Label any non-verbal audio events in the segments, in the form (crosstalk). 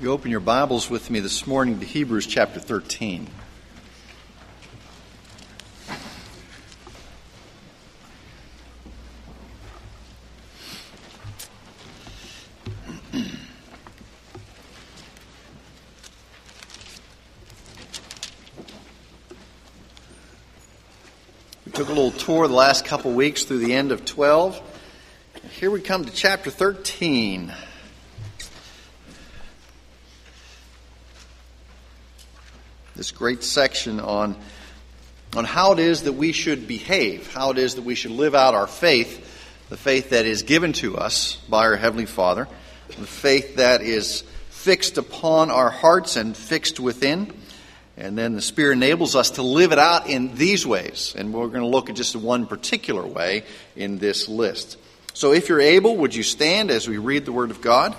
You open your Bibles with me this morning to Hebrews chapter 13. We took a little tour the last couple weeks through the end of 12. Here we come to chapter 13. This great section on, on how it is that we should behave, how it is that we should live out our faith, the faith that is given to us by our Heavenly Father, the faith that is fixed upon our hearts and fixed within. And then the Spirit enables us to live it out in these ways. And we're going to look at just one particular way in this list. So if you're able, would you stand as we read the Word of God?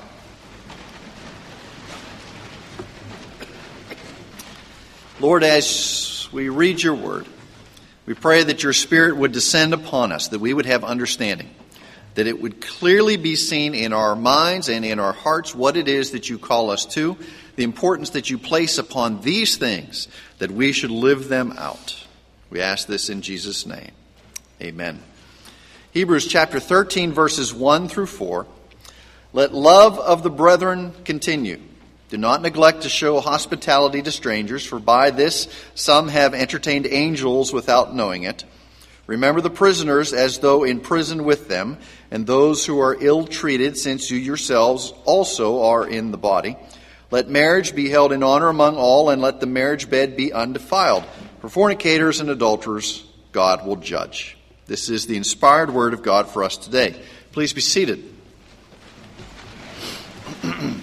Lord, as we read your word, we pray that your Spirit would descend upon us, that we would have understanding, that it would clearly be seen in our minds and in our hearts what it is that you call us to, the importance that you place upon these things, that we should live them out. We ask this in Jesus' name. Amen. Hebrews chapter 13, verses 1 through 4. Let love of the brethren continue. Do not neglect to show hospitality to strangers, for by this some have entertained angels without knowing it. Remember the prisoners as though in prison with them, and those who are ill treated, since you yourselves also are in the body. Let marriage be held in honor among all, and let the marriage bed be undefiled. For fornicators and adulterers, God will judge. This is the inspired word of God for us today. Please be seated. (clears throat)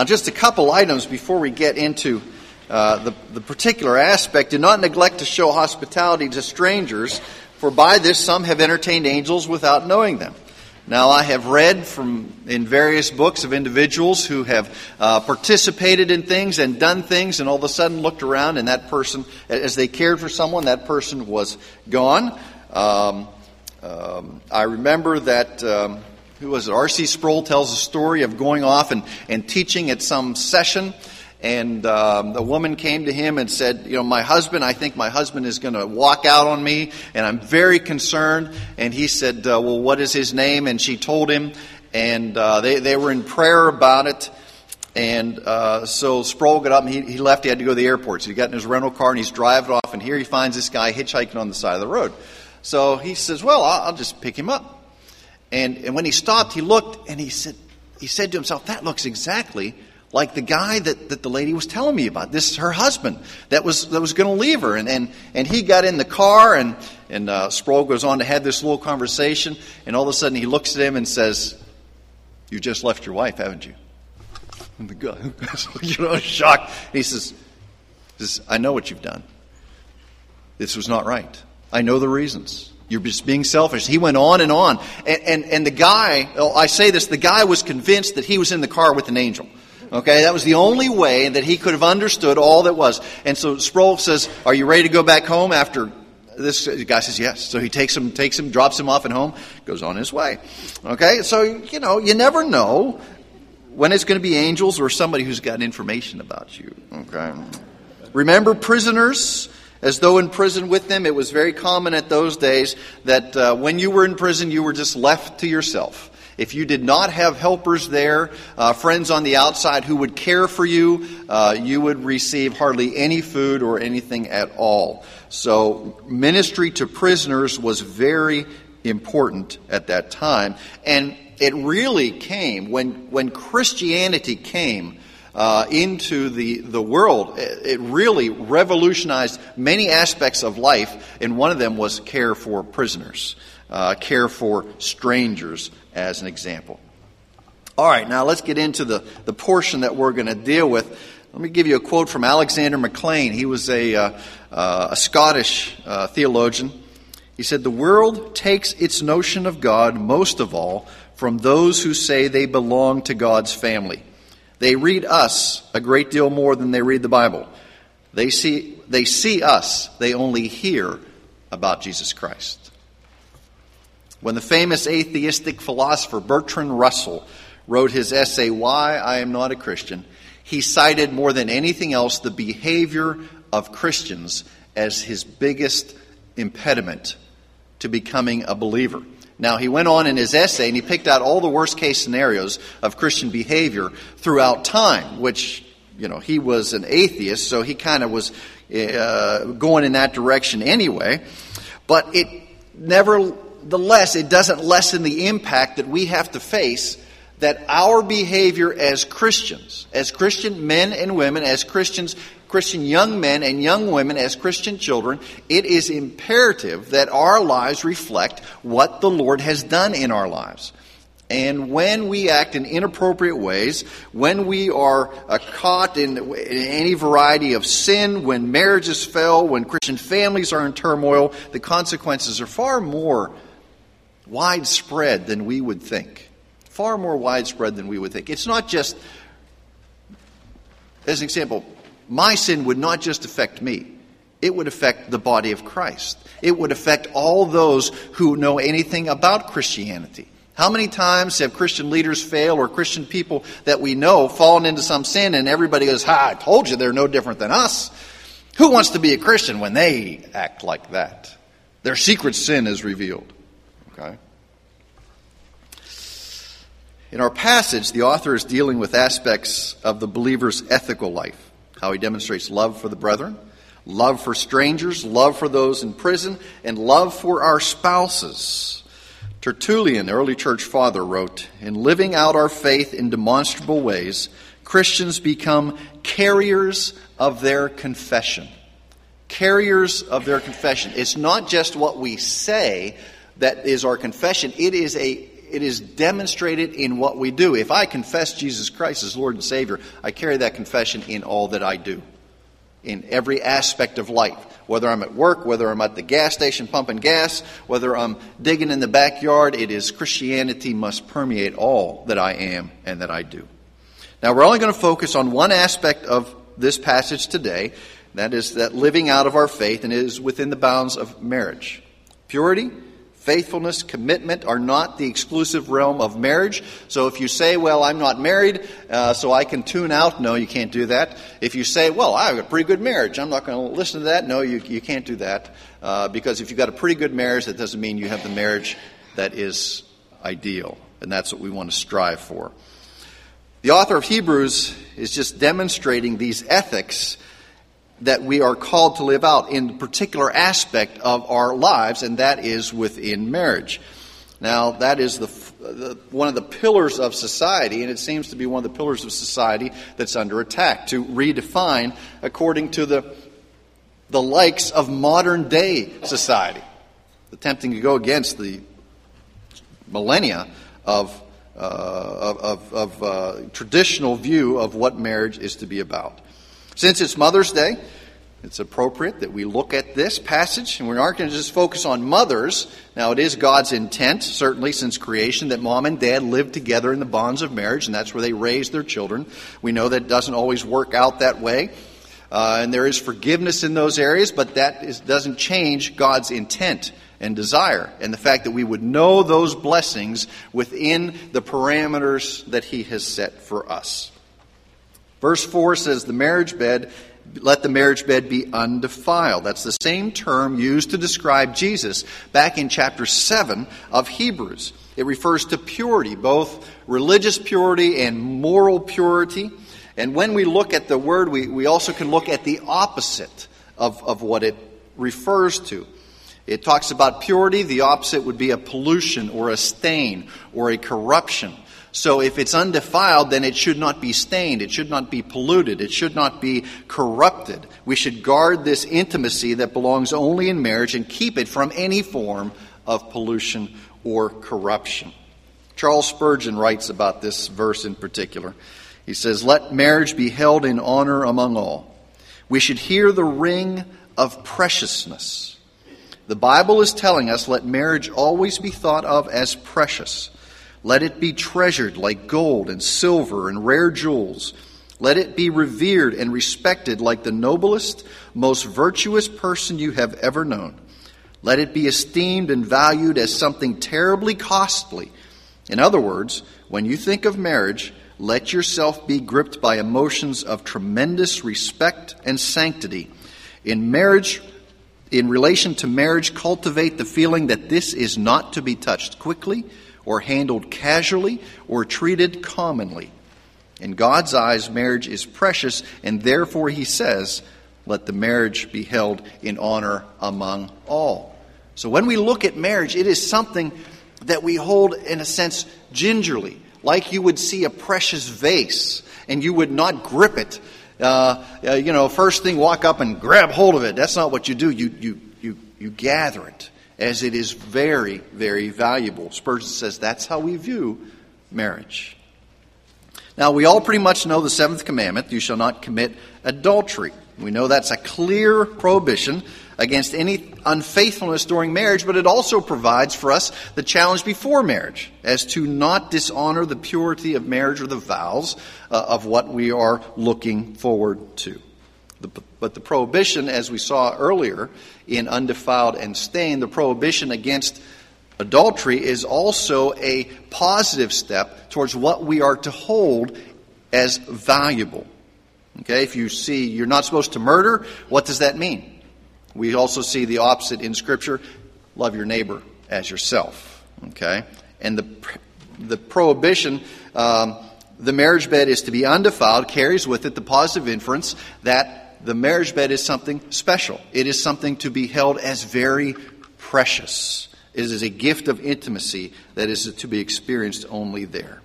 Now, just a couple items before we get into uh, the, the particular aspect. Do not neglect to show hospitality to strangers, for by this some have entertained angels without knowing them. Now, I have read from in various books of individuals who have uh, participated in things and done things, and all of a sudden looked around, and that person, as they cared for someone, that person was gone. Um, um, I remember that um, who was it? R.C. Sproul tells a story of going off and, and teaching at some session. And um, the woman came to him and said, You know, my husband, I think my husband is going to walk out on me, and I'm very concerned. And he said, uh, Well, what is his name? And she told him, and uh, they, they were in prayer about it. And uh, so Sproul got up and he, he left. He had to go to the airport. So he got in his rental car and he's driving off. And here he finds this guy hitchhiking on the side of the road. So he says, Well, I'll, I'll just pick him up. And, and when he stopped, he looked and he said, he said to himself, that looks exactly like the guy that, that the lady was telling me about. This is her husband that was, that was going to leave her. And, and, and he got in the car, and, and uh, Sproul goes on to have this little conversation. And all of a sudden, he looks at him and says, You just left your wife, haven't you? And the guy, (laughs) you know, shocked. He says, says, I know what you've done. This was not right. I know the reasons. You're just being selfish. He went on and on. And, and, and the guy, oh, I say this, the guy was convinced that he was in the car with an angel. Okay, that was the only way that he could have understood all that was. And so Sproul says, Are you ready to go back home after this guy says yes. So he takes him, takes him, drops him off at home, goes on his way. Okay, so you know, you never know when it's going to be angels or somebody who's got information about you. Okay. Remember prisoners as though in prison with them. It was very common at those days that uh, when you were in prison, you were just left to yourself. If you did not have helpers there, uh, friends on the outside who would care for you, uh, you would receive hardly any food or anything at all. So, ministry to prisoners was very important at that time. And it really came when, when Christianity came uh, into the, the world, it really revolutionized many aspects of life, and one of them was care for prisoners, uh, care for strangers, as an example. All right, now let's get into the, the portion that we're going to deal with. Let me give you a quote from Alexander Maclaren. He was a, uh, uh a Scottish uh, theologian. He said, The world takes its notion of God most of all from those who say they belong to God's family. They read us a great deal more than they read the Bible. They see, they see us, they only hear about Jesus Christ. When the famous atheistic philosopher Bertrand Russell wrote his essay, Why I Am Not a Christian, he cited more than anything else the behavior of Christians as his biggest impediment to becoming a believer. Now, he went on in his essay and he picked out all the worst case scenarios of Christian behavior throughout time, which, you know, he was an atheist, so he kind of was uh, going in that direction anyway. But it nevertheless, it doesn't lessen the impact that we have to face that our behavior as Christians, as Christian men and women, as Christians, Christian young men and young women, as Christian children, it is imperative that our lives reflect what the Lord has done in our lives. And when we act in inappropriate ways, when we are uh, caught in, in, any variety of sin, when marriages fail, when Christian families are in turmoil, the consequences are far more widespread than we would think far more widespread than we would think. It's not just, as an example, my sin would not just affect me, it would affect the body of Christ. It would affect all those who know anything about Christianity. How many times have Christian leaders failed or Christian people that we know fallen into some sin and everybody goes, Ha, I told you they're no different than us? Who wants to be a Christian when they act like that? Their secret sin is revealed. Okay? In our passage, the author is dealing with aspects of the believer's ethical life, how he demonstrates love for the brethren, love for strangers, love for those in prison, and love for our spouses. Tertullian, early church father, wrote In living out our faith in demonstrable ways, Christians become carriers of their confession. Carriers of their confession. It's not just what we say that is our confession, it is a it is demonstrated in what we do. If I confess Jesus Christ as Lord and Savior, I carry that confession in all that I do, in every aspect of life. Whether I'm at work, whether I'm at the gas station pumping gas, whether I'm digging in the backyard, it is Christianity must permeate all that I am and that I do. Now, we're only going to focus on one aspect of this passage today. That is that living out of our faith and is within the bounds of marriage. Purity, faithfulness, commitment are not the exclusive realm of marriage. So if you say, well, I'm not married, uh, so I can tune out, no, you can't do that. If you say, well, I have a pretty good marriage, I'm not going to listen to that, no, you, you can't do that. Uh, because if you've got a pretty good marriage, that doesn't mean you have the marriage that is ideal. And that's what we want to strive for. The author of Hebrews is just demonstrating these ethics that we are called to live out in the particular aspect of our lives, and that is within marriage. Now, that is the, the, one of the pillars of society, and it seems to be one of the pillars of society that's under attack to redefine according to the, the likes of modern day society, attempting to go against the millennia of, uh, of, of, uh, traditional view of what marriage is to be about. Since it's Mother's Day, it's appropriate that we look at this passage, and we aren't going to just focus on mothers. Now, it is God's intent, certainly since creation, that mom and dad live together in the bonds of marriage, and that's where they raise their children. We know that doesn't always work out that way, uh, and there is forgiveness in those areas, but that is, doesn't change God's intent and desire, and the fact that we would know those blessings within the parameters that He has set for us. Verse 4 says, The marriage bed, let the marriage bed be undefiled. That's the same term used to describe Jesus back in chapter 7 of Hebrews. It refers to purity, both religious purity and moral purity. And when we look at the word, we, we also can look at the opposite of, of what it refers to. It talks about purity, the opposite would be a pollution or a stain or a corruption. So if it's undefiled, then it should not be stained. It should not be polluted. It should not be corrupted. We should guard this intimacy that belongs only in marriage and keep it from any form of pollution or corruption. Charles Spurgeon writes about this verse in particular. He says, Let marriage be held in honor among all. We should hear the ring of preciousness. The Bible is telling us, let marriage always be thought of as precious. Let it be treasured like gold and silver and rare jewels. Let it be revered and respected like the noblest, most virtuous person you have ever known. Let it be esteemed and valued as something terribly costly In other words, when you think of marriage, let yourself be gripped by emotions of tremendous respect and sanctity. In marriage, in relation to marriage, cultivate the feeling that this is not to be touched quickly or handled casually or treated commonly. In God's eyes, marriage is precious, and therefore, He says, let the marriage be held in honor among all. So when we look at marriage, it is something that we hold, in a sense, gingerly, like you would see a precious vase, and you would not grip it. Uh, uh, you know, first thing, walk up and grab hold of it. That's not what you do. You, you, you, you gather it, as it is very, very valuable. Spurgeon says that's how we view marriage. Now, we all pretty much know the seventh commandment you shall not commit adultery. We know that's a clear prohibition against any unfaithfulness during marriage, but it also provides for us the challenge before marriage as to not dishonor the purity of marriage or the vows uh, of what we are looking forward to. But the prohibition, as we saw earlier in undefiled and stained, the prohibition against adultery is also a positive step towards what we are to hold as valuable. Okay, if you see you're not supposed to murder, what does that mean? We also see the opposite in Scripture love your neighbor as yourself. Okay, and the, the prohibition. Um, the marriage bed is to be undefiled carries with it the positive inference that the marriage bed is something special. It is something to be held as very precious. It is a gift of intimacy that is to be experienced only there.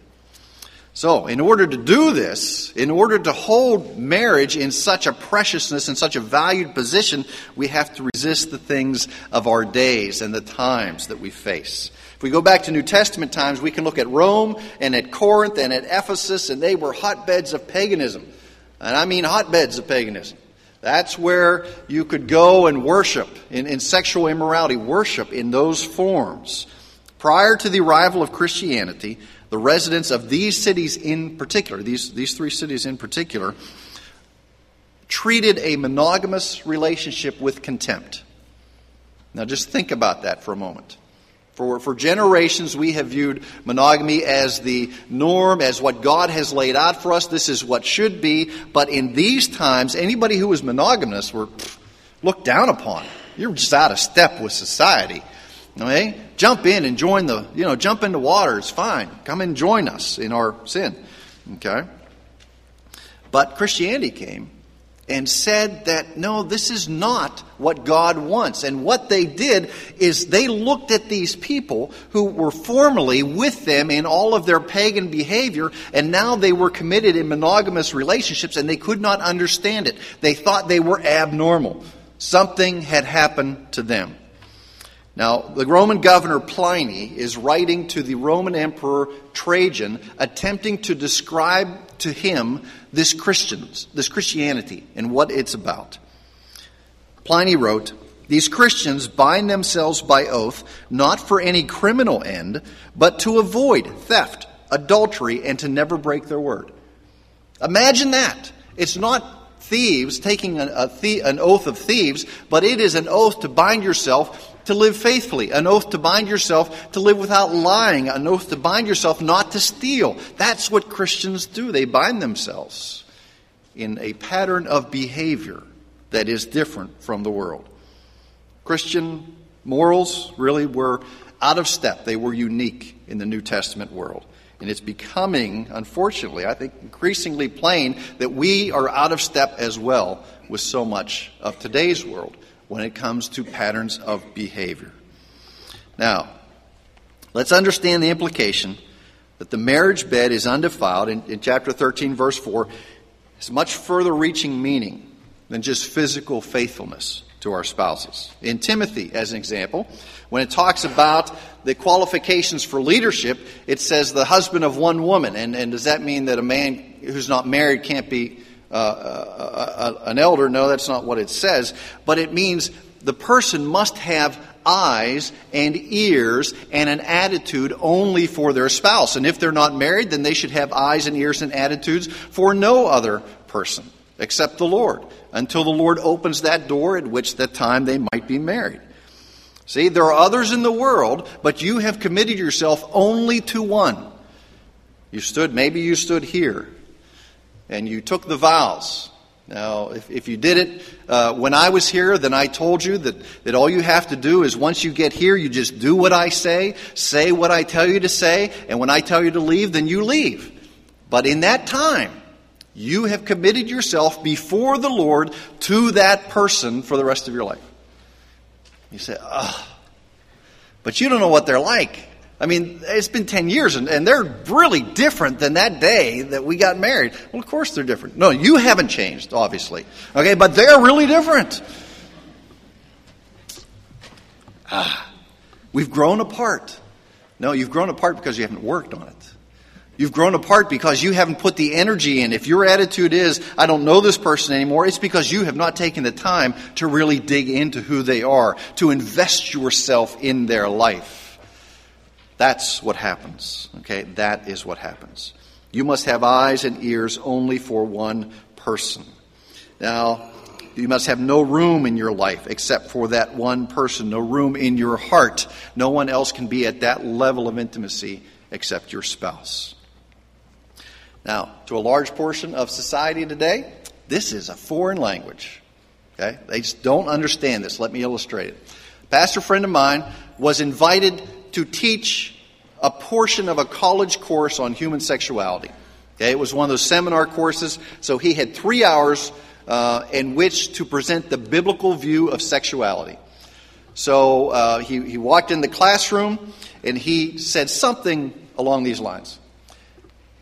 So, in order to do this, in order to hold marriage in such a preciousness and such a valued position, we have to resist the things of our days and the times that we face. If we go back to New Testament times, we can look at Rome and at Corinth and at Ephesus, and they were hotbeds of paganism. And I mean hotbeds of paganism. That's where you could go and worship in, in sexual immorality, worship in those forms. Prior to the arrival of Christianity, the residents of these cities in particular, these, these three cities in particular, treated a monogamous relationship with contempt. Now, just think about that for a moment. For, for generations, we have viewed monogamy as the norm, as what God has laid out for us. This is what should be. But in these times, anybody who was monogamous were looked down upon. You're just out of step with society. Okay? Jump in and join the, you know, jump in the water. It's fine. Come and join us in our sin. Okay? But Christianity came and said that no, this is not what God wants. And what they did is they looked at these people who were formerly with them in all of their pagan behavior, and now they were committed in monogamous relationships, and they could not understand it. They thought they were abnormal. Something had happened to them. Now, the Roman governor Pliny is writing to the Roman emperor Trajan, attempting to describe to him this Christians, this Christianity, and what it's about. Pliny wrote, These Christians bind themselves by oath, not for any criminal end, but to avoid theft, adultery, and to never break their word. Imagine that. It's not thieves taking an, an oath of thieves, but it is an oath to bind yourself to live faithfully, an oath to bind yourself to live without lying, an oath to bind yourself not to steal. That's what Christians do. They bind themselves in a pattern of behavior that is different from the world. Christian morals really were out of step, they were unique in the New Testament world. And it's becoming, unfortunately, I think, increasingly plain that we are out of step as well with so much of today's world when it comes to patterns of behavior. Now, let's understand the implication that the marriage bed is undefiled in, in chapter 13, verse 4, has much further reaching meaning than just physical faithfulness to our spouses. In Timothy, as an example, when it talks about the qualifications for leadership, it says the husband of one woman. And, and does that mean that a man who's not married can't be uh, uh, uh, an elder. No, that's not what it says. But it means the person must have eyes and ears and an attitude only for their spouse. And if they're not married, then they should have eyes and ears and attitudes for no other person except the Lord until the Lord opens that door at which that time they might be married. See, there are others in the world, but you have committed yourself only to one. You stood, maybe you stood here, and you took the vows. Now, if, if you did it uh, when I was here, then I told you that, that all you have to do is once you get here, you just do what I say, say what I tell you to say, and when I tell you to leave, then you leave. But in that time, you have committed yourself before the Lord to that person for the rest of your life. You say, oh, but you don't know what they're like. I mean, it's been 10 years and, and, they're really different than that day that we got married. Well, of course they're different. No, you haven't changed, obviously. Okay, but they're really different. Ah, we've grown apart. No, you've grown apart because you haven't worked on it. You've grown apart because you haven't put the energy in. If your attitude is, I don't know this person anymore, it's because you have not taken the time to really dig into who they are, to invest yourself in their life. That's what happens. Okay? That is what happens. You must have eyes and ears only for one person. Now, you must have no room in your life except for that one person, no room in your heart. No one else can be at that level of intimacy except your spouse. Now, to a large portion of society today, this is a foreign language. Okay? They just don't understand this. Let me illustrate it. A pastor friend of mine was invited to teach a portion of a college course on human sexuality. Okay? It was one of those seminar courses, so he had three hours uh, in which to present the biblical view of sexuality. So uh, he, he walked in the classroom and he said something along these lines.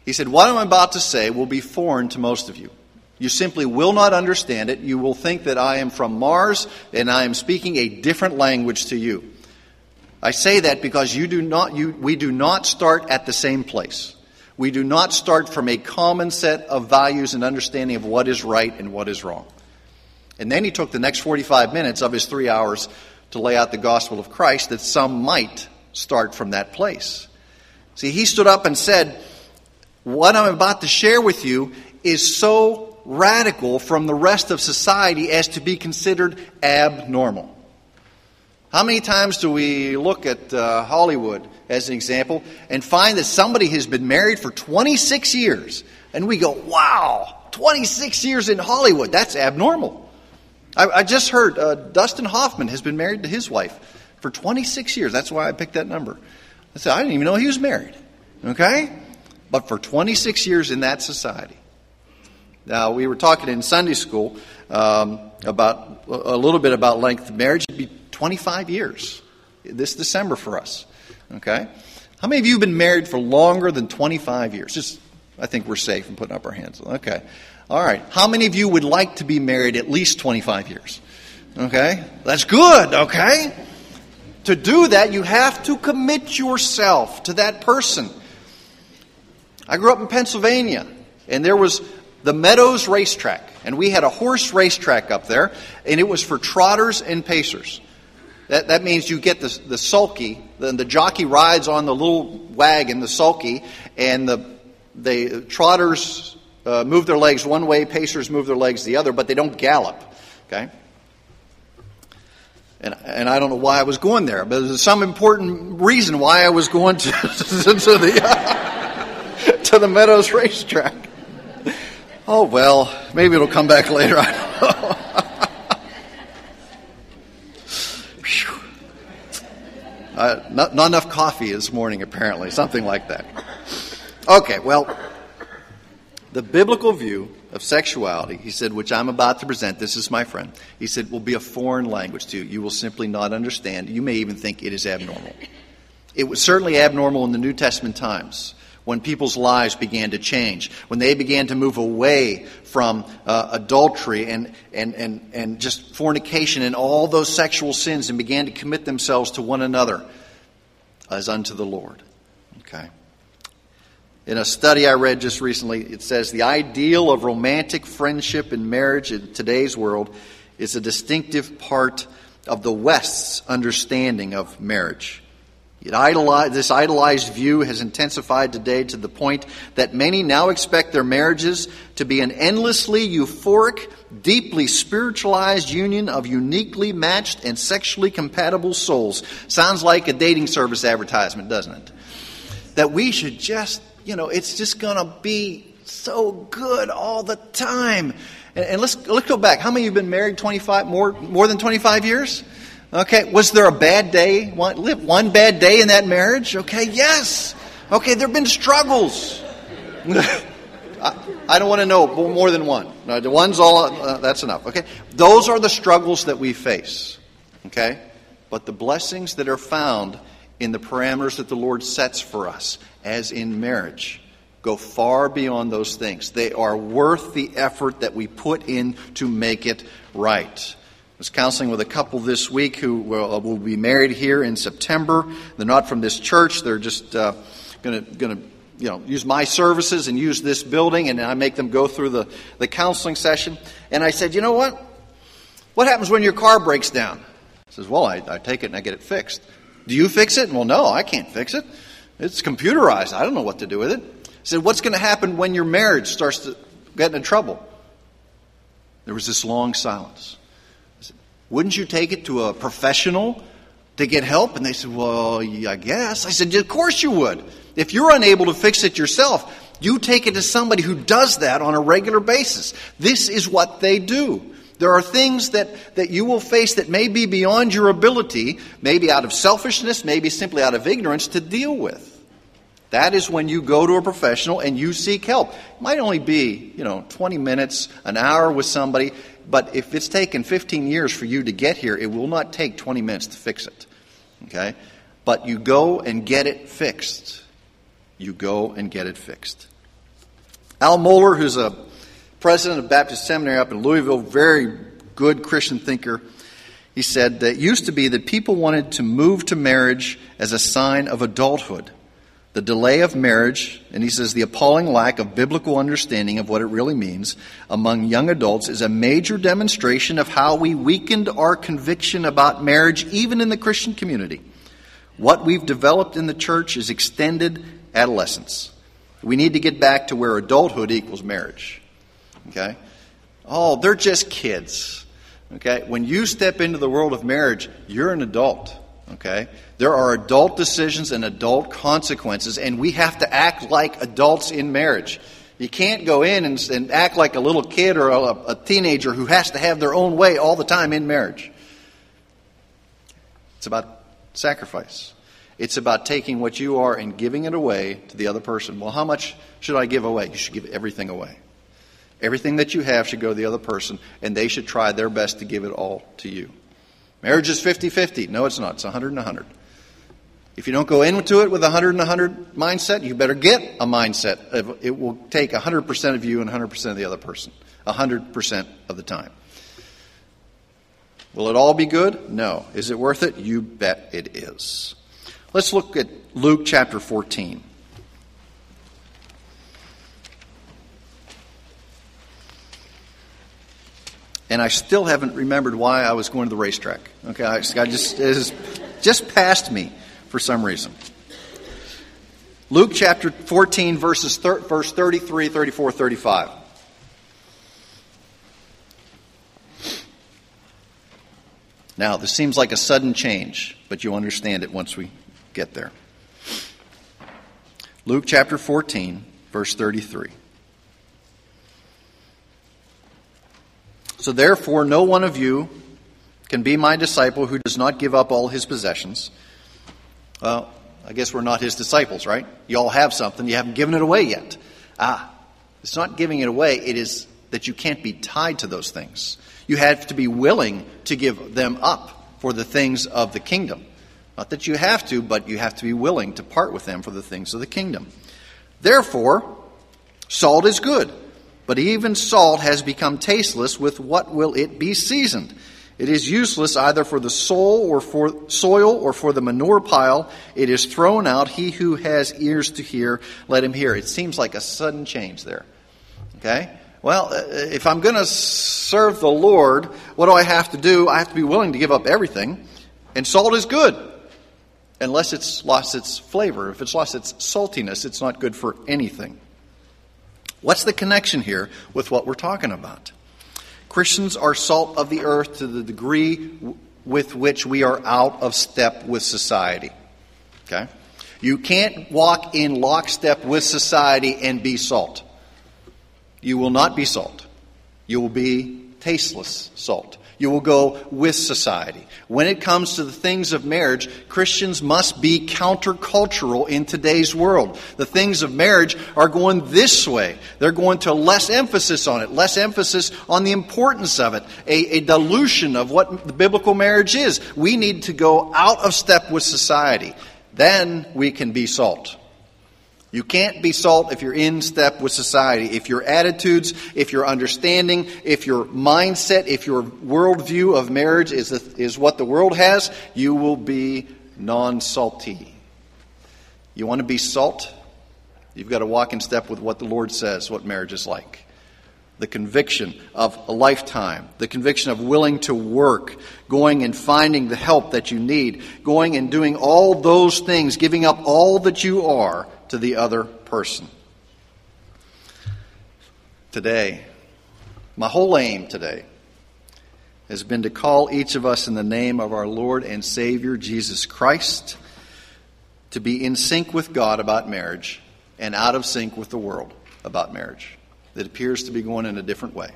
He said, What I'm about to say will be foreign to most of you. You simply will not understand it. You will think that I am from Mars and I am speaking a different language to you. I say that because you do not, you, we do not start at the same place. We do not start from a common set of values and understanding of what is right and what is wrong. And then he took the next 45 minutes of his three hours to lay out the gospel of Christ that some might start from that place. See, he stood up and said, what I'm about to share with you is so radical from the rest of society as to be considered abnormal. How many times do we look at uh, Hollywood as an example and find that somebody has been married for 26 years and we go, wow, 26 years in Hollywood, that's abnormal. I, I just heard uh, Dustin Hoffman has been married to his wife for 26 years. That's why I picked that number. I said, I didn't even know he was married. Okay? but for 26 years in that society. Now, we were talking in Sunday school um, about a little bit about length of marriage. It'd be 25 years this December for us. Okay? How many of you have been married for longer than 25 years? Just, I think we're safe in putting up our hands. Okay. All right. How many of you would like to be married at least 25 years? Okay? That's good, okay? To do that, you have to commit yourself to that person. I grew up in Pennsylvania, and there was the Meadows Racetrack, and we had a horse racetrack up there, and it was for trotters and pacers. That, that means you get the, the sulky, the, the jockey rides on the little wagon, the sulky, and the, the trotters uh, move their legs one way, pacers move their legs the other, but they don't gallop. Okay? And, and I don't know why I was going there, but there's some important reason why I was going to, to, (laughs) to the. (laughs) to the Meadows racetrack. Oh, well, maybe it'll come back later. I (laughs) don't know. Uh, not, not enough coffee this morning, apparently, something like that. Okay, well, the biblical view of sexuality, he said, which I'm about to present, this is my friend, he said, will be a foreign language to you. You will simply not understand. You may even think it is abnormal. It was certainly abnormal in the New Testament times when people's lives began to change, when they began to move away from uh, adultery and, and, and, and just fornication and all those sexual sins and began to commit themselves to one another as unto the Lord. Okay. In a study I read just recently, it says the ideal of romantic friendship and marriage in today's world is a distinctive part of the West's understanding of marriage. This idolized view has intensified today to the point that many now expect their marriages to be an endlessly euphoric, deeply spiritualized union of uniquely matched and sexually compatible souls. Sounds like a dating service advertisement, doesn't it? That we should just, you know, it's just going to be so good all the time. And, and, let's, let's go back. How many of you have been married 25, more, more than 25 years? Okay, was there a bad day? One, one bad day in that marriage? Okay, yes. Okay, there have been struggles. (laughs) I, I, don't want to know more than one. No, the one's all, uh, that's enough. Okay, those are the struggles that we face. Okay, but the blessings that are found in the parameters that the Lord sets for us, as in marriage, go far beyond those things. They are worth the effort that we put in to make it right was counseling with a couple this week who will, uh, will be married here in September. They're not from this church. They're just uh, going to you know use my services and use this building, and I make them go through the the counseling session. And I said, you know what? What happens when your car breaks down? He says, well, I, I take it and I get it fixed. Do you fix it? Well, no, I can't fix it. It's computerized. I don't know what to do with it. He said, what's going to happen when your marriage starts to get into trouble? There was this long silence. Wouldn't you take it to a professional to get help? And they said, Well, yeah, I guess. I said, Of course you would. If you're unable to fix it yourself, you take it to somebody who does that on a regular basis. This is what they do. There are things that, that you will face that may be beyond your ability, maybe out of selfishness, maybe simply out of ignorance, to deal with. That is when you go to a professional and you seek help. It might only be, you know, 20 minutes, an hour with somebody. But if it's taken 15 years for you to get here, it will not take 20 minutes to fix it. Okay? But you go and get it fixed. You go and get it fixed. Al Mohler, who's a president of Baptist Seminary up in Louisville, very good Christian thinker, he said that it used to be that people wanted to move to marriage as a sign of adulthood the delay of marriage, and he says the appalling lack of biblical understanding of what it really means among young adults is a major demonstration of how we weakened our conviction about marriage, even in the Christian community. What we've developed in the church is extended adolescence. We need to get back to where adulthood equals marriage. Okay? Oh, they're just kids. Okay? When you step into the world of marriage, you're an adult. Okay? There are adult decisions and adult consequences, and we have to act like adults in marriage. You can't go in and, and act like a little kid or a, a teenager who has to have their own way all the time in marriage. It's about sacrifice. It's about taking what you are and giving it away to the other person. Well, how much should I give away? You should give everything away. Everything that you have should go to the other person, and they should try their best to give it all to you. Marriage is 50 50. No, it's not. It's 100 and 100. If you don't go into it with a 100 and 100 mindset, you better get a mindset. It will take 100% of you and 100% of the other person, 100% of the time. Will it all be good? No. Is it worth it? You bet it is. Let's look at Luke chapter 14. And I still haven't remembered why I was going to the racetrack. Okay, I just it has just passed me for some reason. Luke chapter 14, verses thir- verse 33, 34, 35. Now, this seems like a sudden change, but you'll understand it once we get there. Luke chapter 14, verse 33. So, therefore, no one of you can be my disciple who does not give up all his possessions well, I guess we're not his disciples, right? You all have something, you haven't given it away yet. Ah, it's not giving it away, it is that you can't be tied to those things. You have to be willing to give them up for the things of the kingdom. Not that you have to, but you have to be willing to part with them for the things of the kingdom. Therefore, salt is good, but even salt has become tasteless. With what will it be seasoned? It is useless either for the or for soil or for the manure pile. It is thrown out. He who has ears to hear, let him hear. It seems like a sudden change there. Okay? Well, uh, if I'm going to serve the Lord, what do I have to do? I have to be willing to give up everything. And salt is good. unless it's lost its flavor. If it's lost its saltiness, it's not good for anything. What's the connection here with what we're talking about? Christians are salt of the earth to the degree with which we are out of step with society. Okay? You can't walk in lockstep with society and be salt. You will not be salt. You will be tasteless salt. You will go with society. When it comes to the things of marriage, Christians must be countercultural in today's world. The things of marriage are going this way. They're going to less emphasis on it, less emphasis on the importance of it, a, a dilution of what the biblical marriage is. We need to go out of step with society. Then we can be salt. You can't be salt if you're in step with society. If your attitudes, if your understanding, if your mindset, if your worldview of marriage is, the, is what the world has, you will be non salty. You want to be salt? You've got to walk in step with what the Lord says, what marriage is like. The conviction of a lifetime, the conviction of willing to work, going and finding the help that you need, going and doing all those things, giving up all that you are to the other person. Today, my whole aim today has been to call each of us in the name of our Lord and Savior Jesus Christ to be in sync with God about marriage and out of sync with the world about marriage that appears to be going in a different way.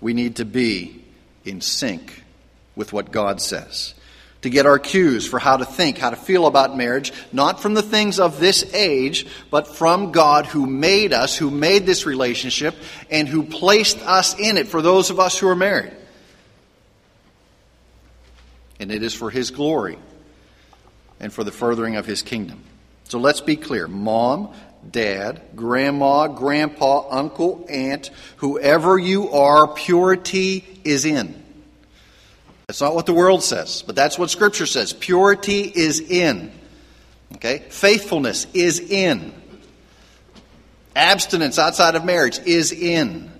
We need to be in sync with what God says to get our cues for how to think, how to feel about marriage, not from the things of this age, but from God who made us, who made this relationship, and who placed us in it for those of us who are married. And it is for His glory and for the furthering of His kingdom. So let's be clear. Mom, dad, grandma, grandpa, uncle, aunt, whoever you are, purity is in. That's not what the world says, but that's what Scripture says. Purity is in. Okay? Faithfulness is in. Abstinence outside of marriage is in.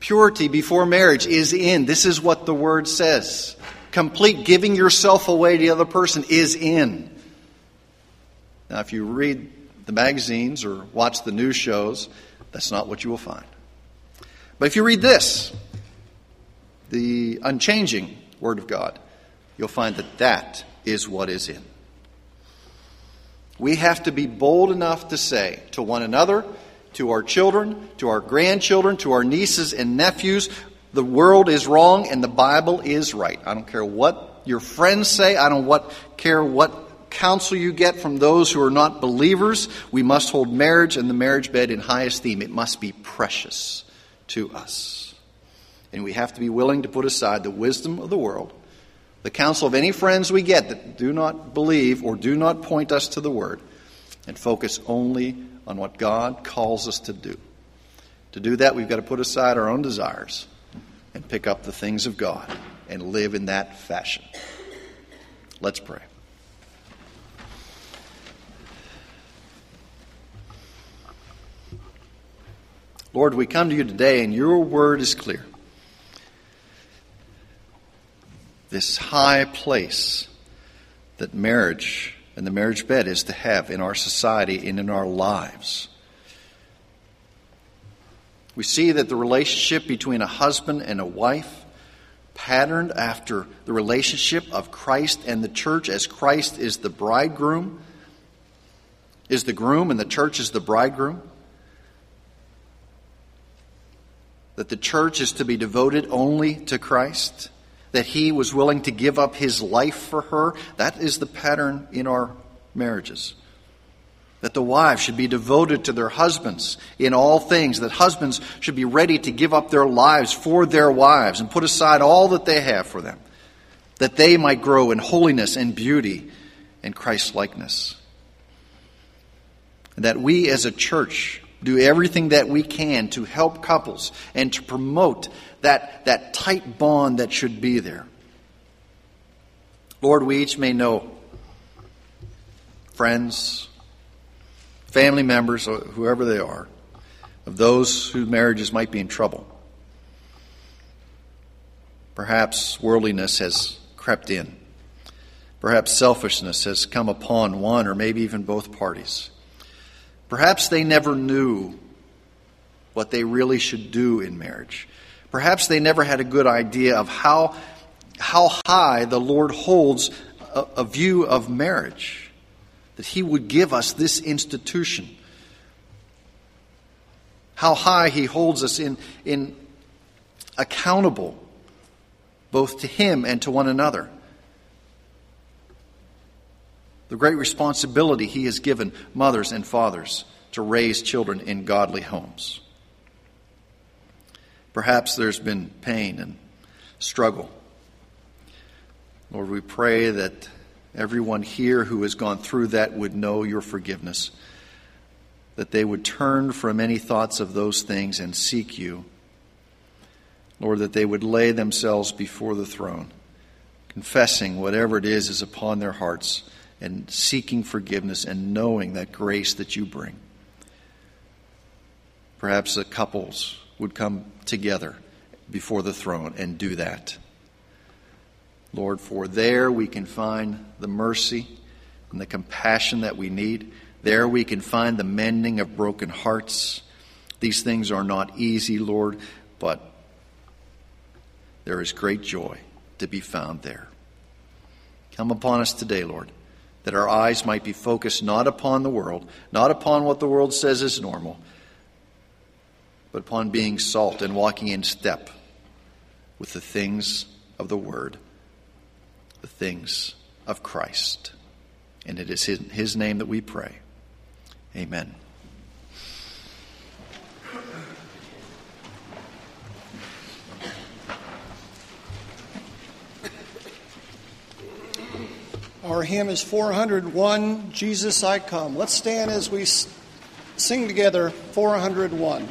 Purity before marriage is in. This is what the Word says. Complete giving yourself away to the other person is in. Now, if you read the magazines or watch the news shows, that's not what you will find. But if you read this, the unchanging Word of God, you'll find that that is what is in. We have to be bold enough to say to one another, to our children, to our grandchildren, to our nieces and nephews, the world is wrong and the Bible is right. I don't care what your friends say, I don't what, care what counsel you get from those who are not believers. We must hold marriage and the marriage bed in high esteem. It must be precious to us. And we have to be willing to put aside the wisdom of the world, the counsel of any friends we get that do not believe or do not point us to the Word, and focus only on what God calls us to do. To do that, we've got to put aside our own desires and pick up the things of God and live in that fashion. Let's pray. Lord, we come to you today, and your word is clear. This high place that marriage and the marriage bed is to have in our society and in our lives. We see that the relationship between a husband and a wife, patterned after the relationship of Christ and the church, as Christ is the bridegroom, is the groom, and the church is the bridegroom. That the church is to be devoted only to Christ that he was willing to give up his life for her. That is the pattern in our marriages. That the wives should be devoted to their husbands in all things, that husbands should be ready to give up their lives for their wives and put aside all that they have for them, that they might grow in holiness and beauty and Christ likeness. That we as a church do everything that we can to help couples and to promote that, that tight bond that should be there. Lord, we each may know friends, family members, whoever they are, of those whose marriages might be in trouble. Perhaps worldliness has crept in. Perhaps selfishness has come upon one or maybe even both parties. Perhaps they never knew what they really should do in marriage. Perhaps they never had a good idea of how, how high the Lord holds a, a view of marriage, that He would give us this institution. How high He holds us in, in accountable both to Him and to one another. The great responsibility He has given mothers and fathers to raise children in godly homes. Perhaps there's been pain and struggle. Lord, we pray that everyone here who has gone through that would know your forgiveness, that they would turn from any thoughts of those things and seek you. Lord, that they would lay themselves before the throne, confessing whatever it is is upon their hearts and seeking forgiveness and knowing that grace that you bring. Perhaps the couples would come together before the throne and do that. Lord, for there we can find the mercy and the compassion that we need. There we can find the mending of broken hearts. These things are not easy, Lord, but there is great joy to be found there. Come upon us today, Lord, that our eyes might be focused not upon the world, not upon what the world says is normal but upon being salt and walking in step with the things of the Word, the things of Christ. And it is in His name that we pray. Amen. Our hymn is 401, Jesus I Come. Let's stand as we sing together 401.